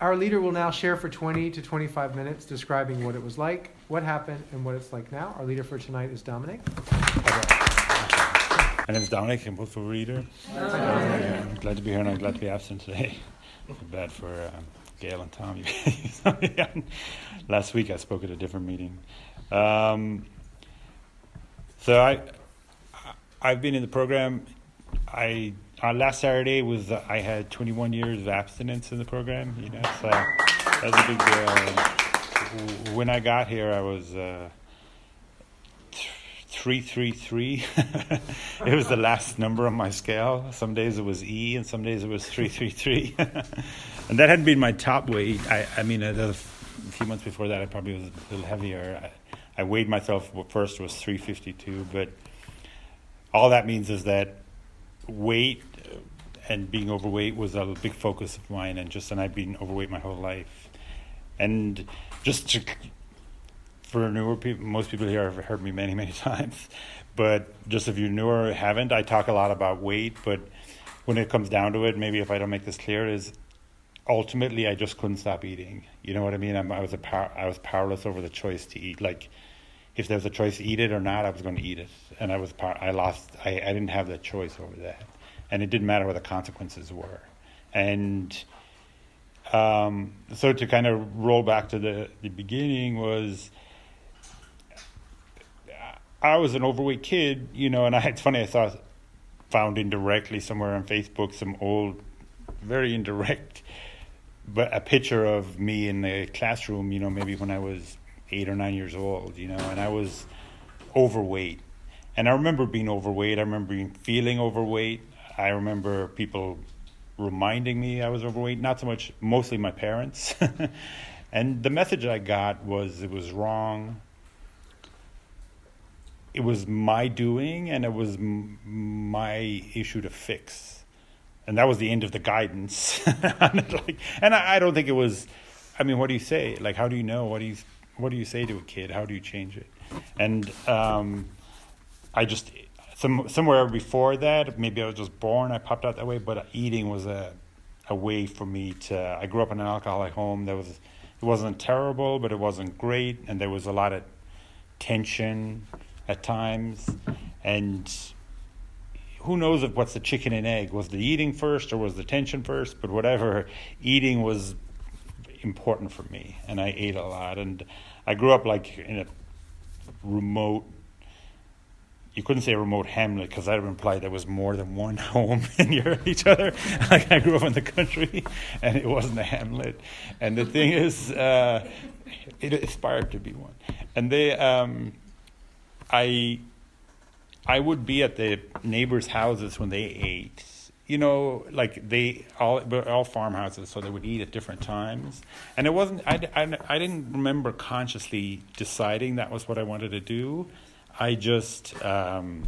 Our leader will now share for 20 to 25 minutes describing what it was like, what happened, and what it's like now. Our leader for tonight is Dominic. My name is Dominic. I'm both a reader. I'm glad to be here and I'm glad to be absent today. bad for um, Gail and Tom. Last week I spoke at a different meeting. Um, so I, I've been in the program. I uh, last Saturday was uh, I had 21 years of abstinence in the program. You know, so that was a big deal. When I got here, I was uh, three three three. It was the last number on my scale. Some days it was E, and some days it was three three three. And that hadn't been my top weight. I, I mean, a few months before that, I probably was a little heavier. I, I weighed myself first was 352, but all that means is that weight uh, and being overweight was a big focus of mine, and just and I've been overweight my whole life, and just to, for newer people, most people here have heard me many many times, but just if you're newer haven't, I talk a lot about weight, but when it comes down to it, maybe if I don't make this clear, is ultimately I just couldn't stop eating. You know what I mean? I'm, i was a power, I was powerless over the choice to eat. Like if there was a choice to eat it or not, I was going to eat it, and I was par- I lost. I, I didn't have the choice over that, and it didn't matter what the consequences were, and. Um, so to kind of roll back to the, the beginning was I was an overweight kid, you know, and I, it's funny I saw found indirectly somewhere on Facebook some old, very indirect, but a picture of me in the classroom, you know, maybe when I was eight or nine years old, you know, and I was overweight. And I remember being overweight. I remember being feeling overweight. I remember people reminding me I was overweight. Not so much, mostly my parents. and the message I got was it was wrong. It was my doing, and it was m- my issue to fix. And that was the end of the guidance. and I, I don't think it was. I mean, what do you say? Like, how do you know? What do you what do you say to a kid? How do you change it? And um, I just some somewhere before that, maybe I was just born. I popped out that way, but eating was a a way for me to. I grew up in an alcoholic home. There was it wasn't terrible, but it wasn't great, and there was a lot of tension at times, and who knows if what's the chicken and egg was the eating first or was the tension first but whatever eating was important for me and i ate a lot and I grew up like in a remote. You couldn't say remote hamlet because that would imply there was more than one home near each other. Like I grew up in the country, and it wasn't a hamlet. And the thing is, uh, it aspired to be one. And they, um, I, I would be at the neighbors' houses when they ate, you know, like they all all farmhouses, so they would eat at different times. And it wasn't. I, I, I didn't remember consciously deciding that was what I wanted to do. I just um,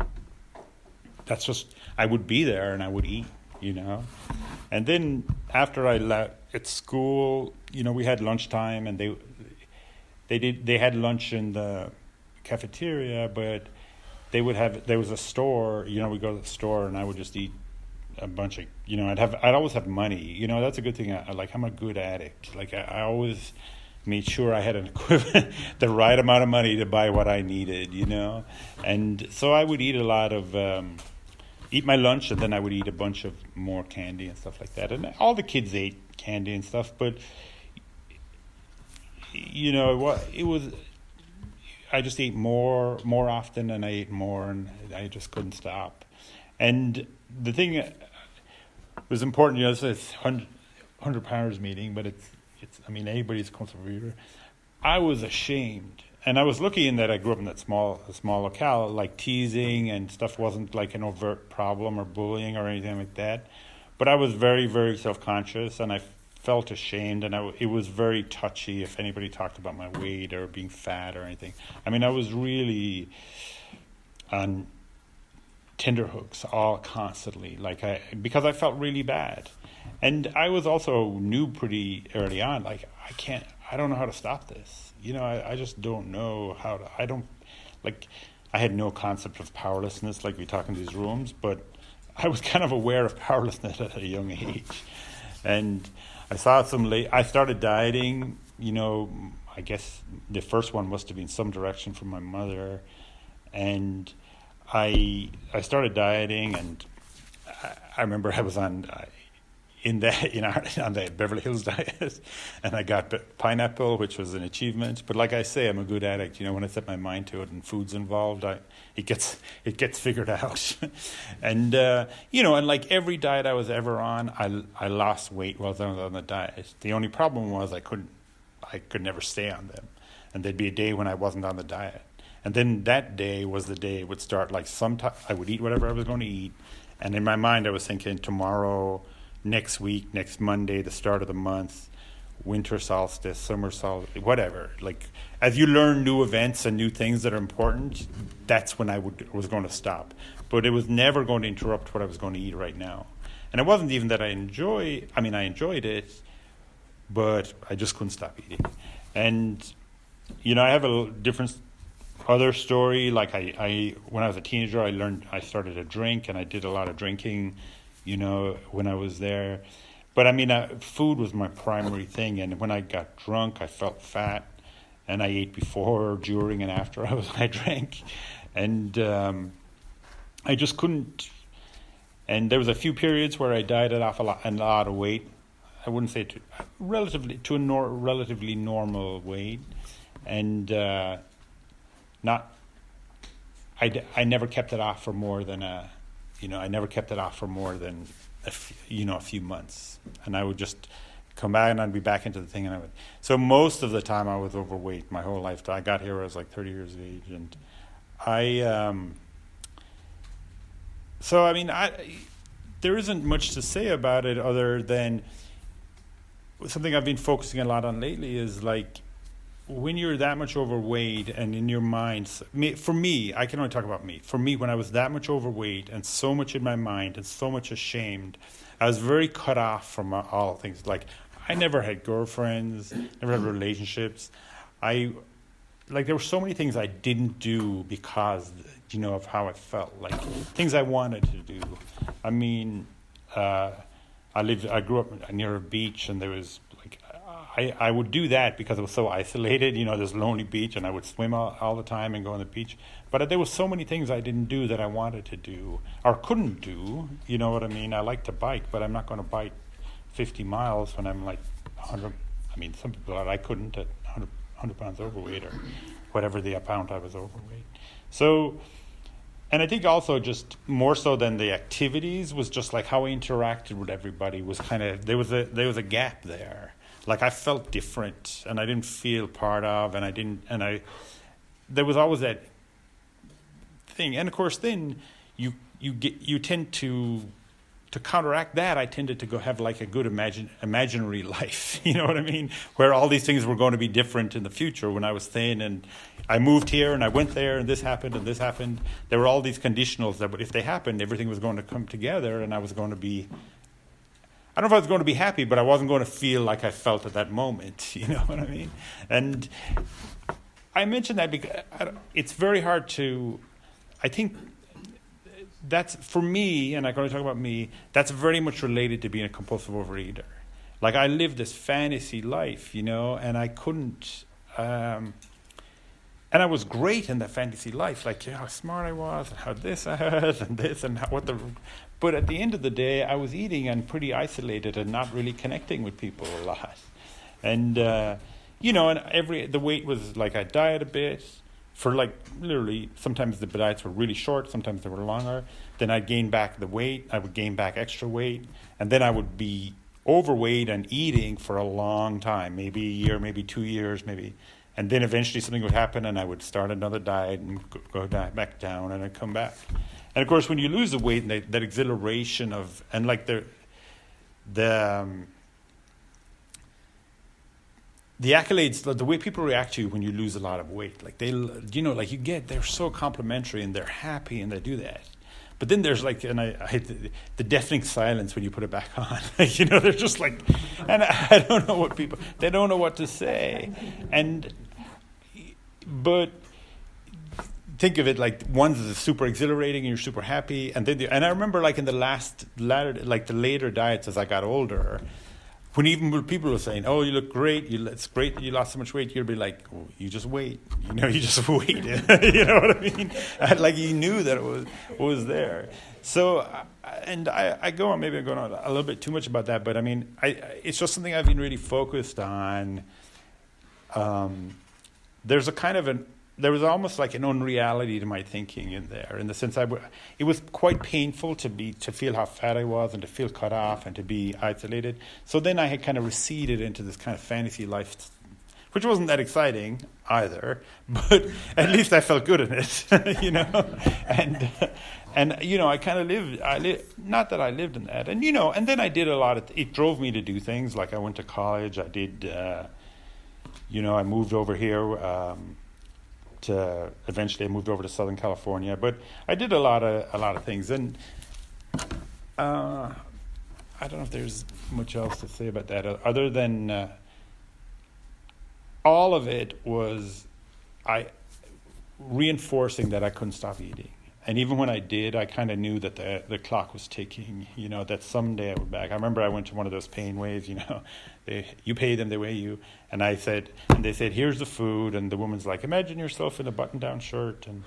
that's just I would be there and I would eat, you know. And then after I left at school, you know, we had lunchtime and they they did they had lunch in the cafeteria, but they would have there was a store. You know, we go to the store and I would just eat a bunch of you know I'd have I'd always have money. You know that's a good thing. I, like I'm a good addict. Like I, I always made sure I had an equivalent the right amount of money to buy what I needed you know? And so I would eat a lot of um, eat my lunch and then I would eat a bunch of more candy and stuff like that. And all the kids ate candy and stuff but you know what it was I just ate more more often and I ate more and I just couldn't stop and the thing was important. You know, it's hundred, hundred pounders meeting, but it's it's. I mean, anybody's contributor. I was ashamed, and I was lucky in that I grew up in that small small locale. Like teasing and stuff wasn't like an overt problem or bullying or anything like that. But I was very very self conscious, and I felt ashamed, and I, it was very touchy if anybody talked about my weight or being fat or anything. I mean, I was really on tenderhooks all constantly, like I because I felt really bad, and I was also knew pretty early on, like I can't, I don't know how to stop this. You know, I, I just don't know how to. I don't like. I had no concept of powerlessness, like we talk in these rooms, but I was kind of aware of powerlessness at a young age, and I saw some late. I started dieting. You know, I guess the first one must have been some direction from my mother, and I I started dieting, and I, I remember I was on. I, in that you know on the Beverly Hills diet, and I got pineapple, which was an achievement. But like I say, I'm a good addict. You know, when I set my mind to it and food's involved, I it gets it gets figured out. and uh, you know, and like every diet I was ever on, I I lost weight while I was on the diet. The only problem was I couldn't I could never stay on them, and there'd be a day when I wasn't on the diet. And then that day was the day it would start. Like sometimes I would eat whatever I was going to eat, and in my mind I was thinking tomorrow next week, next Monday, the start of the month, winter solstice, summer solstice, whatever. Like as you learn new events and new things that are important, that's when I would was going to stop. But it was never going to interrupt what I was going to eat right now. And it wasn't even that I enjoy. I mean, I enjoyed it, but I just couldn't stop eating. And you know, I have a different other story. Like I, I when I was a teenager, I learned I started to drink, and I did a lot of drinking you know, when I was there. But I mean, uh, food was my primary thing, and when I got drunk, I felt fat, and I ate before, during, and after I was I drank, and um, I just couldn't. And there was a few periods where I dieted off a lot, and a lot of weight. I wouldn't say to relatively to a nor, relatively normal weight, and uh, not. I, I never kept it off for more than a you know, I never kept it off for more than, you know, a few months. And I would just come back and I'd be back into the thing. And I would, so most of the time I was overweight my whole life. I got here, I was like 30 years of age. And I, um, so I mean, I, there isn't much to say about it other than something I've been focusing a lot on lately is like, when you're that much overweight and in your mind, for me, I can only talk about me. For me, when I was that much overweight and so much in my mind and so much ashamed, I was very cut off from all things. Like I never had girlfriends, never had relationships. I like there were so many things I didn't do because you know of how I felt. Like things I wanted to do. I mean, uh, I lived. I grew up near a beach, and there was I, I would do that because it was so isolated, you know, this lonely beach, and I would swim all, all the time and go on the beach. But there were so many things I didn't do that I wanted to do or couldn't do. You know what I mean? I like to bike, but I'm not going to bike 50 miles when I'm like 100. I mean, some people are, I couldn't at 100, 100 pounds overweight or whatever the amount I was overweight. So, and I think also just more so than the activities was just like how I interacted with everybody was kind of there was a there was a gap there like I felt different and I didn't feel part of and I didn't and I there was always that thing. And of course then you you get you tend to to counteract that I tended to go have like a good imagine imaginary life you know what I mean? Where all these things were going to be different in the future. When I was thin and I moved here and I went there and this happened and this happened there were all these conditionals that if they happened everything was going to come together and I was going to be I don't know if I was going to be happy, but I wasn't going to feel like I felt at that moment. You know what I mean? And I mentioned that because it's very hard to. I think that's for me, and I'm going to talk about me. That's very much related to being a compulsive overeater. Like I lived this fantasy life, you know, and I couldn't. Um, and I was great in that fantasy life, like how smart I was, and how this I had, and this, and how, what the but at the end of the day, I was eating and pretty isolated and not really connecting with people a lot. And, uh, you know, and every, the weight was like I diet a bit for like literally, sometimes the diets were really short, sometimes they were longer. Then I'd gain back the weight, I would gain back extra weight, and then I would be overweight and eating for a long time, maybe a year, maybe two years, maybe. And then eventually something would happen and I would start another diet and go back down and I'd come back. And of course, when you lose the weight, that, that exhilaration of and like the the um, the accolades, the way people react to you when you lose a lot of weight, like they, you know, like you get, they're so complimentary and they're happy and they do that. But then there's like, and I, I the, the, deafening silence when you put it back on. you know, they're just like, and I, I don't know what people, they don't know what to say, and but think of it like one's is super exhilarating and you're super happy and then the, and I remember like in the last latter like the later diets as I got older when even people were saying, "Oh, you look great. You, it's great that you lost so much weight," you'd be like, oh, "You just wait. You know, you just wait." you know what I mean? like you knew that it was was there. So, and I, I go on. Maybe I'm going on a little bit too much about that, but I mean, I, it's just something I've been really focused on. Um, there's a kind of an there was almost like an unreality to my thinking in there, in the sense I w- it was quite painful to be to feel how fat I was and to feel cut off and to be isolated. So then I had kind of receded into this kind of fantasy life, which wasn't that exciting either, but at least I felt good in it, you know, and. and you know, I kind of lived. I li- not that I lived in that, and you know, and then I did a lot of. Th- it drove me to do things like I went to college. I did, uh, you know, I moved over here. Um, to eventually I moved over to Southern California. But I did a lot of a lot of things, and uh, I don't know if there's much else to say about that other than uh, all of it was I reinforcing that I couldn't stop eating. And even when I did, I kind of knew that the the clock was ticking. You know that someday I would back. I remember I went to one of those pain waves. You know, they, you pay them, they weigh you. And I said, and they said, here's the food. And the woman's like, imagine yourself in a button-down shirt and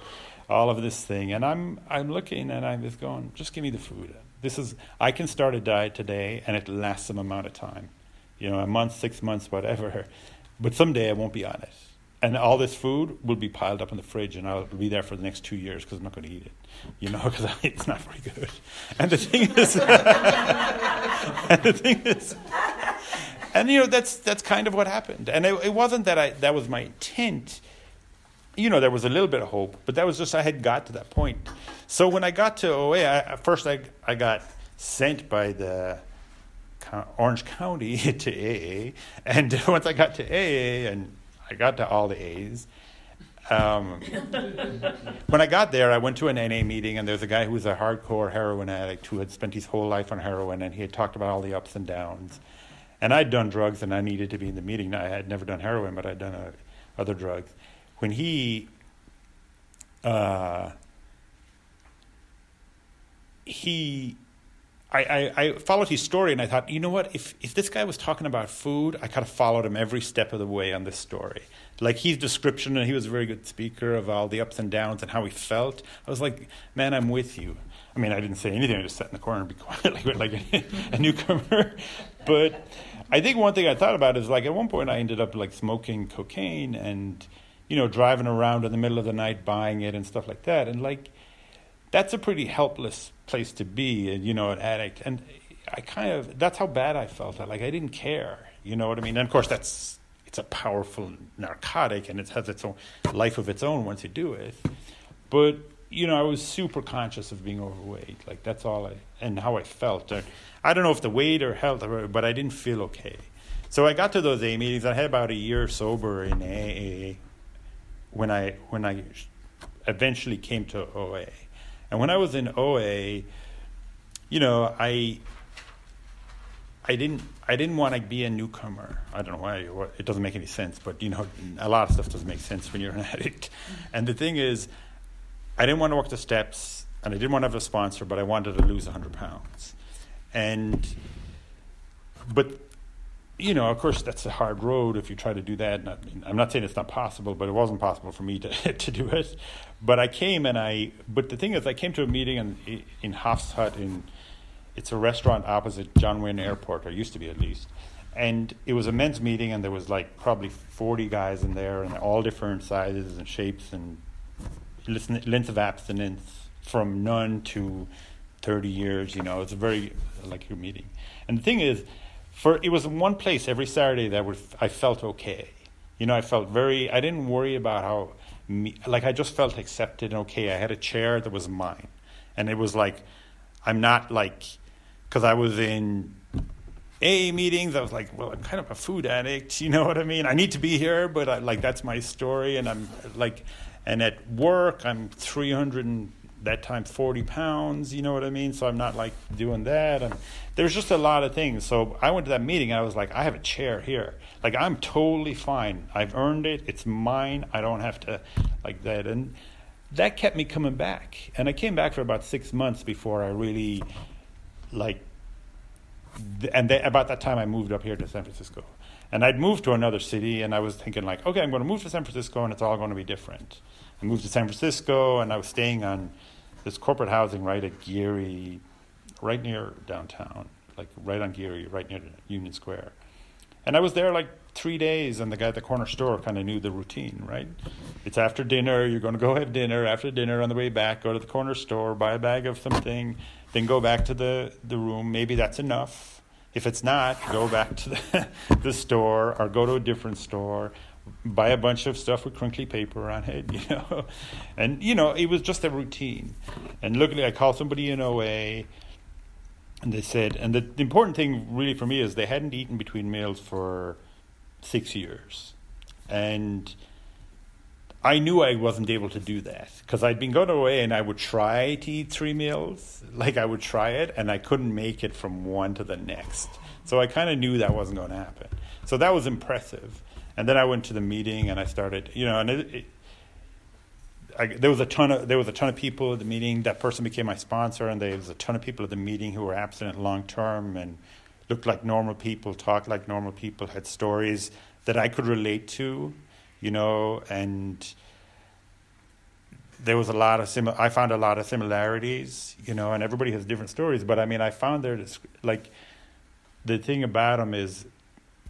all of this thing. And I'm, I'm looking and I'm just going, just give me the food. This is, I can start a diet today and it lasts some amount of time, you know, a month, six months, whatever. But someday I won't be on it. And all this food will be piled up in the fridge, and I'll be there for the next two years because I'm not going to eat it, you know, because it's not very good. And the thing is, and the thing is, and you know that's that's kind of what happened. And it, it, wasn't that I that was my intent. You know, there was a little bit of hope, but that was just I had got to that point. So when I got to OA, I, first I I got sent by the Orange County to AA, and once I got to AA and I got to all the A's. Um, when I got there, I went to an NA meeting, and there was a guy who was a hardcore heroin addict who had spent his whole life on heroin, and he had talked about all the ups and downs. And I'd done drugs and I needed to be in the meeting. I had never done heroin, but I'd done uh, other drugs. When he, uh, he, I, I, I, followed his story and I thought, you know what? If if this guy was talking about food, I kind of followed him every step of the way on this story. Like his description, and he was a very good speaker of all the ups and downs and how he felt. I was like, man, I'm with you. I mean, I didn't say anything. I just sat in the corner and be quiet, like, like a, a newcomer. But I think one thing I thought about is like at one point I ended up like smoking cocaine and you know driving around in the middle of the night buying it and stuff like that. And like that's a pretty helpless place to be, and you know, an addict. And I kind of that's how bad I felt. Like I didn't care. You know what I mean? And of course, that's it's a powerful narcotic, and it has its own life of its own once you do it. But you know, I was super conscious of being overweight. Like that's all I and how I felt. I, I don't know if the weight or health, but I didn't feel okay. So I got to those A meetings. I had about a year sober in AA when I when I eventually came to OA. And when I was in OA, you know, I I didn't I didn't want to be a newcomer. I don't know why it doesn't make any sense, but you know, a lot of stuff doesn't make sense when you're an addict. And the thing is, I didn't want to walk the steps, and I didn't want to have a sponsor, but I wanted to lose 100 pounds. And, but, you know, of course, that's a hard road if you try to do that. I'm not saying it's not possible, but it wasn't possible for me to, to do it. But I came and I, but the thing is, I came to a meeting in, in Hof's Hut in, it's a restaurant opposite John Wayne Airport, or used to be at least. And it was a men's meeting, and there was like probably 40 guys in there, and all different sizes and shapes and length of abstinence from none to 30 years. You know, it's a very like your meeting. And the thing is, for it was one place every Saturday that would, I felt okay. You know, I felt very. I didn't worry about how, me, like I just felt accepted and okay. I had a chair that was mine, and it was like, I'm not like, because I was in a meetings. I was like, well, I'm kind of a food addict. You know what I mean? I need to be here, but I, like that's my story, and I'm like, and at work, I'm 300 and that time 40 pounds, you know what I mean? So I'm not like doing that. And there's just a lot of things. So I went to that meeting and I was like, I have a chair here. Like I'm totally fine. I've earned it. It's mine. I don't have to like that. And that kept me coming back. And I came back for about six months before I really like and they, about that time I moved up here to San Francisco. And I'd moved to another city, and I was thinking like, okay, I'm going to move to San Francisco, and it's all going to be different. I moved to San Francisco, and I was staying on this corporate housing right at Geary, right near downtown, like right on Geary, right near Union Square. And I was there like three days, and the guy at the corner store kind of knew the routine, right? It's after dinner, you're going to go have dinner. After dinner, on the way back, go to the corner store, buy a bag of something, then go back to the, the room. Maybe that's enough. If it's not, go back to the, the store or go to a different store, buy a bunch of stuff with crinkly paper on it, you know. And, you know, it was just a routine. And luckily, I called somebody in OA, and they said, and the, the important thing really for me is they hadn't eaten between meals for six years. And I knew I wasn't able to do that because I'd been going away and I would try to eat three meals, like I would try it, and I couldn't make it from one to the next. So I kind of knew that wasn't going to happen. So that was impressive. And then I went to the meeting and I started, you know, and it, it, I, there was a ton of there was a ton of people at the meeting. That person became my sponsor, and there was a ton of people at the meeting who were abstinent long term and looked like normal people, talked like normal people, had stories that I could relate to you know, and there was a lot of sim. I found a lot of similarities, you know, and everybody has different stories. But I mean, I found there like the thing about them is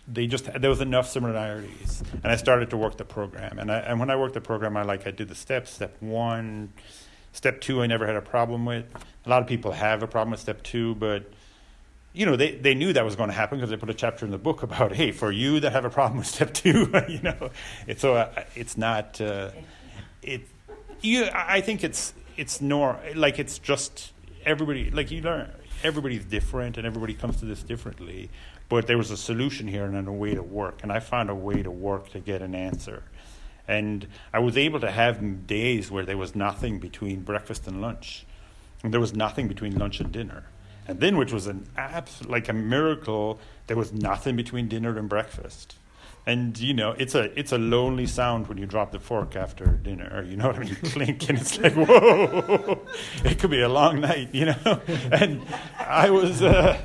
they just there was enough similarities, and I started to work the program. And I and when I worked the program, I like I did the steps. Step one, step two, I never had a problem with. A lot of people have a problem with step two, but you know, they, they knew that was going to happen because they put a chapter in the book about, hey, for you that have a problem with step two, you know, it's, so uh, it's not, uh, it, you, I think it's, it's nor, like it's just everybody, like you learn, everybody's different and everybody comes to this differently, but there was a solution here and a way to work, and I found a way to work to get an answer. And I was able to have days where there was nothing between breakfast and lunch, and there was nothing between lunch and dinner and then, which was an abs- like a miracle, there was nothing between dinner and breakfast. And you know, it's a it's a lonely sound when you drop the fork after dinner. You know what I mean? Clink, and it's like whoa! It could be a long night, you know. And I was, uh,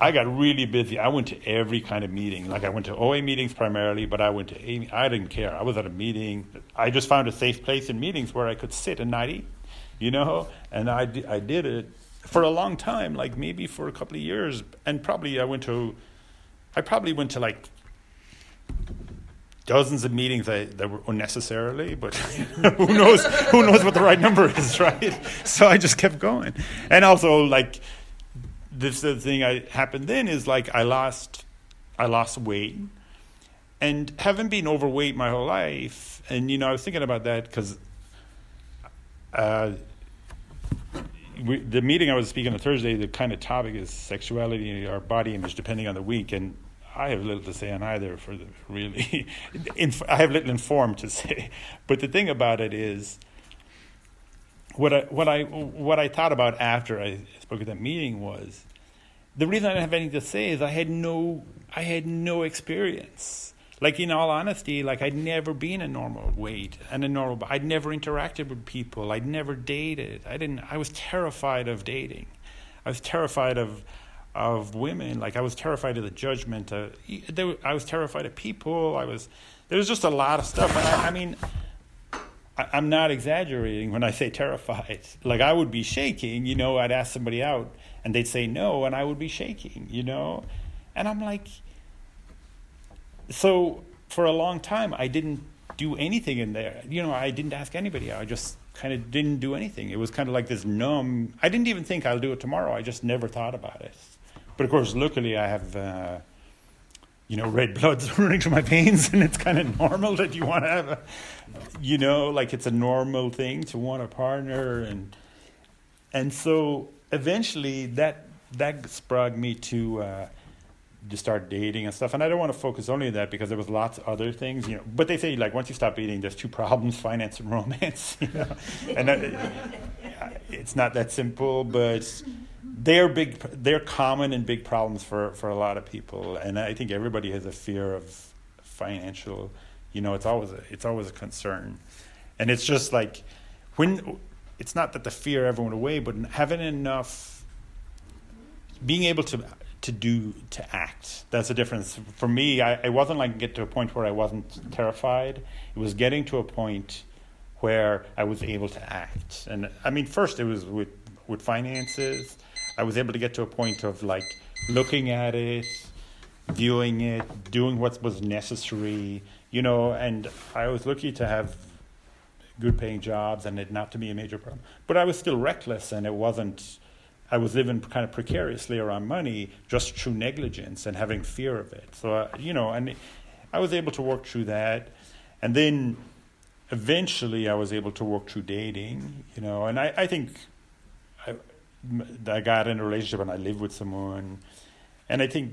I got really busy. I went to every kind of meeting. Like I went to OA meetings primarily, but I went to A. I didn't care. I was at a meeting. I just found a safe place in meetings where I could sit and not eat, you know. And I I did it for a long time, like maybe for a couple of years, and probably I went to, I probably went to like dozens of meetings that, that were unnecessarily, but who knows who knows what the right number is, right? So I just kept going, and also like this the thing I happened then is like I lost I lost weight, and having been overweight my whole life, and you know I was thinking about that because. Uh, we, the meeting I was speaking on Thursday, the kind of topic is sexuality or body image, depending on the week, and I have little to say on either. For the really, I have little informed to say, but the thing about it is, what I what I what I thought about after I spoke at that meeting was, the reason I didn't have anything to say is I had no I had no experience like in all honesty, like I'd never been a normal weight and a normal. I'd never interacted with people. I'd never dated. I didn't. I was terrified of dating. I was terrified of of women. Like I was terrified of the judgment. Of, I was terrified of people. I was. There was just a lot of stuff. I, I mean, I, I'm not exaggerating when I say terrified. Like I would be shaking. You know, I'd ask somebody out, and they'd say no, and I would be shaking. You know, and I'm like so for a long time, I didn't do anything in there. You know, I didn't ask anybody. out. I just kind of didn't do anything. It was kind of like this numb. I didn't even think I'll do it tomorrow. I just never thought about it. But of course, luckily, I have. Uh, you know, red blood's running through my veins, and it's kind of normal that you want to have a, you know, like it's a normal thing to want a partner, and and so eventually that that sprung me to uh, to start dating and stuff. And I don't want to focus only on that because there was lots of other things, you know. But they say like once you stop eating, there's two problems: finance and romance. You know, and it's not that simple, but they're big. They're common and big problems for for a lot of people. And I think everybody has a fear of financial. You know, it's always a, it's always a concern, and it's just like when it's not that the fear ever went away, but having enough, being able to to do to act. That's the difference. For me, I, it wasn't like get to a point where I wasn't terrified. It was getting to a point where I was able to act. And I mean, first it was with with finances. I was able to get to a point of like looking at it, viewing it, doing what was necessary, you know. And I was lucky to have good paying jobs and it not to be a major problem. But I was still reckless, and it wasn't I was living kind of precariously around money just through negligence and having fear of it. So, uh, you know, and I was able to work through that. And then eventually I was able to work through dating, you know, and I, I think I, got in a relationship and I lived with someone. And I think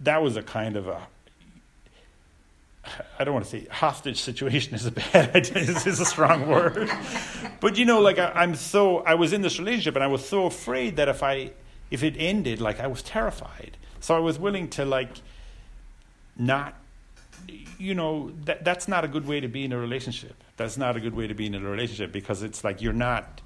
that was a kind of a I don't want to say hostage situation is a bad is, is a strong word, but you know, like I, am so I was in this relationship and I was so afraid that if I if it ended, like I was terrified. So I was willing to like not, you know, that that's not a good way to be in a relationship. That's not a good way to be in a relationship because it's like you're not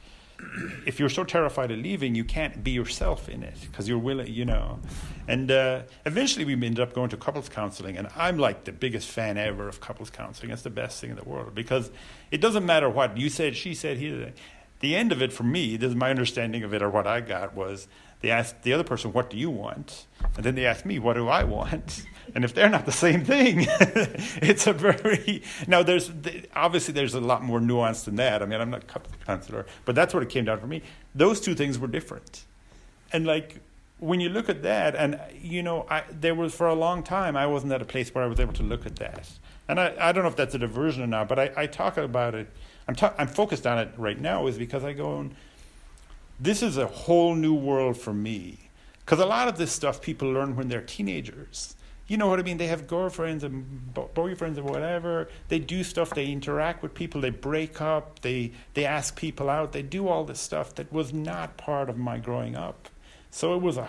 if you're so terrified of leaving, you can't be yourself in it because you're willing, you know. And uh, eventually, we ended up going to couples counseling, and I'm like the biggest fan ever of couples counseling. It's the best thing in the world because it doesn't matter what you said, she said, he said. The end of it for me, this is my understanding of it, or what I got was they asked the other person, "What do you want?" and then they asked me, "What do I want?" And if they're not the same thing, it's a very now. There's obviously there's a lot more nuance than that. I mean, I'm not a counselor, but that's what it came down for me. Those two things were different, and like when you look at that, and you know, I, there was for a long time I wasn't at a place where I was able to look at that. And I, I don't know if that's a diversion or not, but I, I talk about it. I'm ta- I'm focused on it right now is because I go, this is a whole new world for me. Because a lot of this stuff people learn when they're teenagers you know what I mean? They have girlfriends and boyfriends and whatever. They do stuff. They interact with people. They break up. They they ask people out. They do all this stuff that was not part of my growing up. So it was a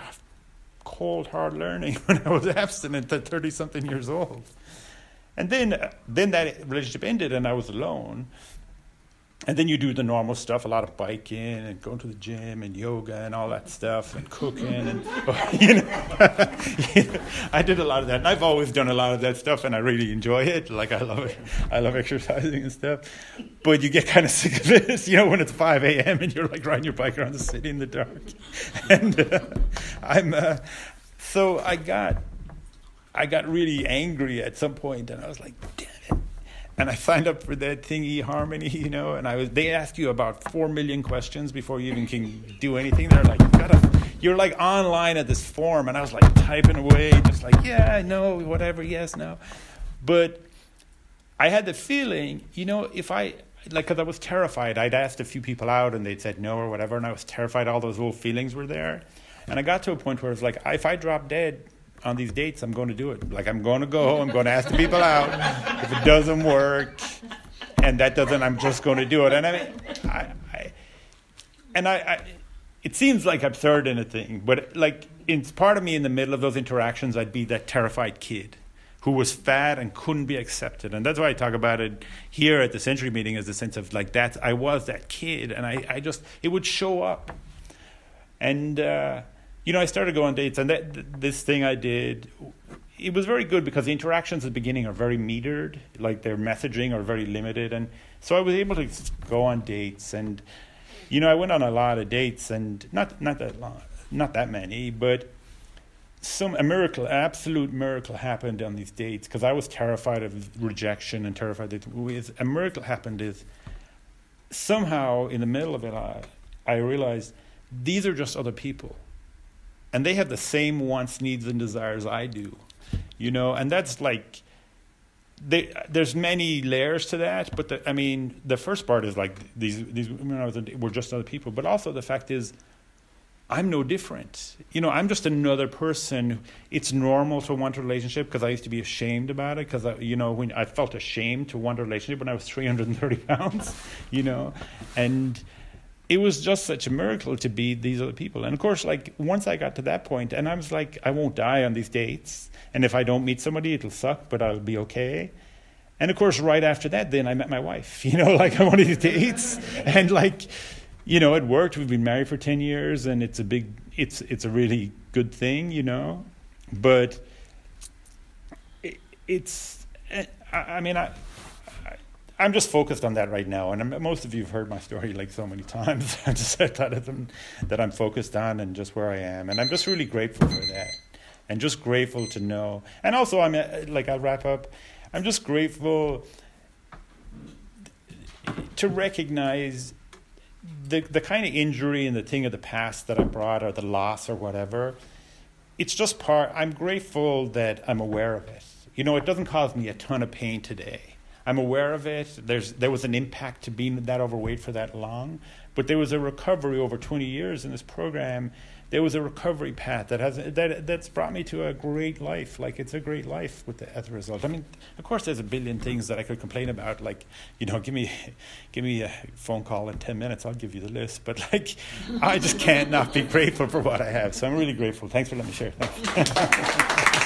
cold, hard learning when I was abstinent at thirty something years old. And then then that relationship ended, and I was alone and then you do the normal stuff a lot of biking and going to the gym and yoga and all that stuff and cooking and you know, i did a lot of that. And i've always done a lot of that stuff and i really enjoy it. Like i love it. I love exercising and stuff. But you get kind of sick of it you know when it's 5 a.m and you're like riding your bike around the city in the dark. And uh, i'm uh, so i got i got really angry at some point and i was like and I signed up for that thing eHarmony, you know, and I was they ask you about four million questions before you even can do anything. They're like, you gotta, you're like online at this form, and I was like typing away, just like, yeah, no, whatever, yes, no. But I had the feeling, you know, if I like, because I was terrified, I'd asked a few people out, and they'd said no or whatever, and I was terrified. All those old feelings were there, and I got to a point where it was like, if I drop dead, on these dates, I'm going to do it. Like I'm going to go, I'm going to ask the people out. If it doesn't work, and that doesn't, I'm just going to do it. And I mean, I, I and I, I, it seems like absurd in a thing, but like it's part of me in the middle of those interactions, I'd be that terrified kid who was fat and couldn't be accepted. And that's why I talk about it here at the Century meeting as a sense of like that I was that kid and I, I just it would show up. And uh, you know, I started going on dates, and that this thing I did, it was very good because the interactions at the beginning are very metered, like their messaging are very limited, and so I was able to go on dates, and you know, I went on a lot of dates, and not not that long, not that many, but some a miracle, absolute miracle happened on these dates because I was terrified of rejection and terrified that with a miracle happened is somehow in the middle of it I, I realized these are just other people and they have the same wants, needs, and desires I do, you know, and that's like. They, there's many layers to that, but the, I mean, the first part is like these these women were just other people, but also the fact is, I'm no different. You know, I'm just another person. It's normal to want a relationship because I used to be ashamed about it because you know when I felt ashamed to want a relationship when I was 330 pounds, you know, and it was just such a miracle to be these other people. And of course, like once I got to that point, and I was like, I won't die on these dates. And if I don't meet somebody, it'll suck, but I'll be okay. And of course, right after that, then I met my wife, you know, like on one of these dates. And like, you know, it worked. We've been married for 10 years, and it's a big, it's it's a really good thing, you know, but it, it's I, I mean I. I'm just focused on that right now, and I'm, most of you have heard my story like so many times. I just said that, that I'm focused on and just where I am, and I'm just really grateful for that, and just grateful to know. And also, I'm uh, like I'll wrap up. I'm just grateful to recognize the the kind of injury and the thing of the past that I brought or the loss or whatever, it's just part. I'm grateful that I'm aware of it. You know, it doesn't cause me a ton of pain today. I'm aware of it. There's there was an impact to being that overweight for that long, but there was a recovery over 20 years in this program there was a recovery path that has that that's brought me to a great life. Like it's a great life with the, as a result. I mean, of course, there's a billion things that I could complain about. Like, you know, give me give me a phone call in ten minutes, I'll give you the list. But like, I just can't not be grateful for what I have. So I'm really grateful. Thanks for letting me share.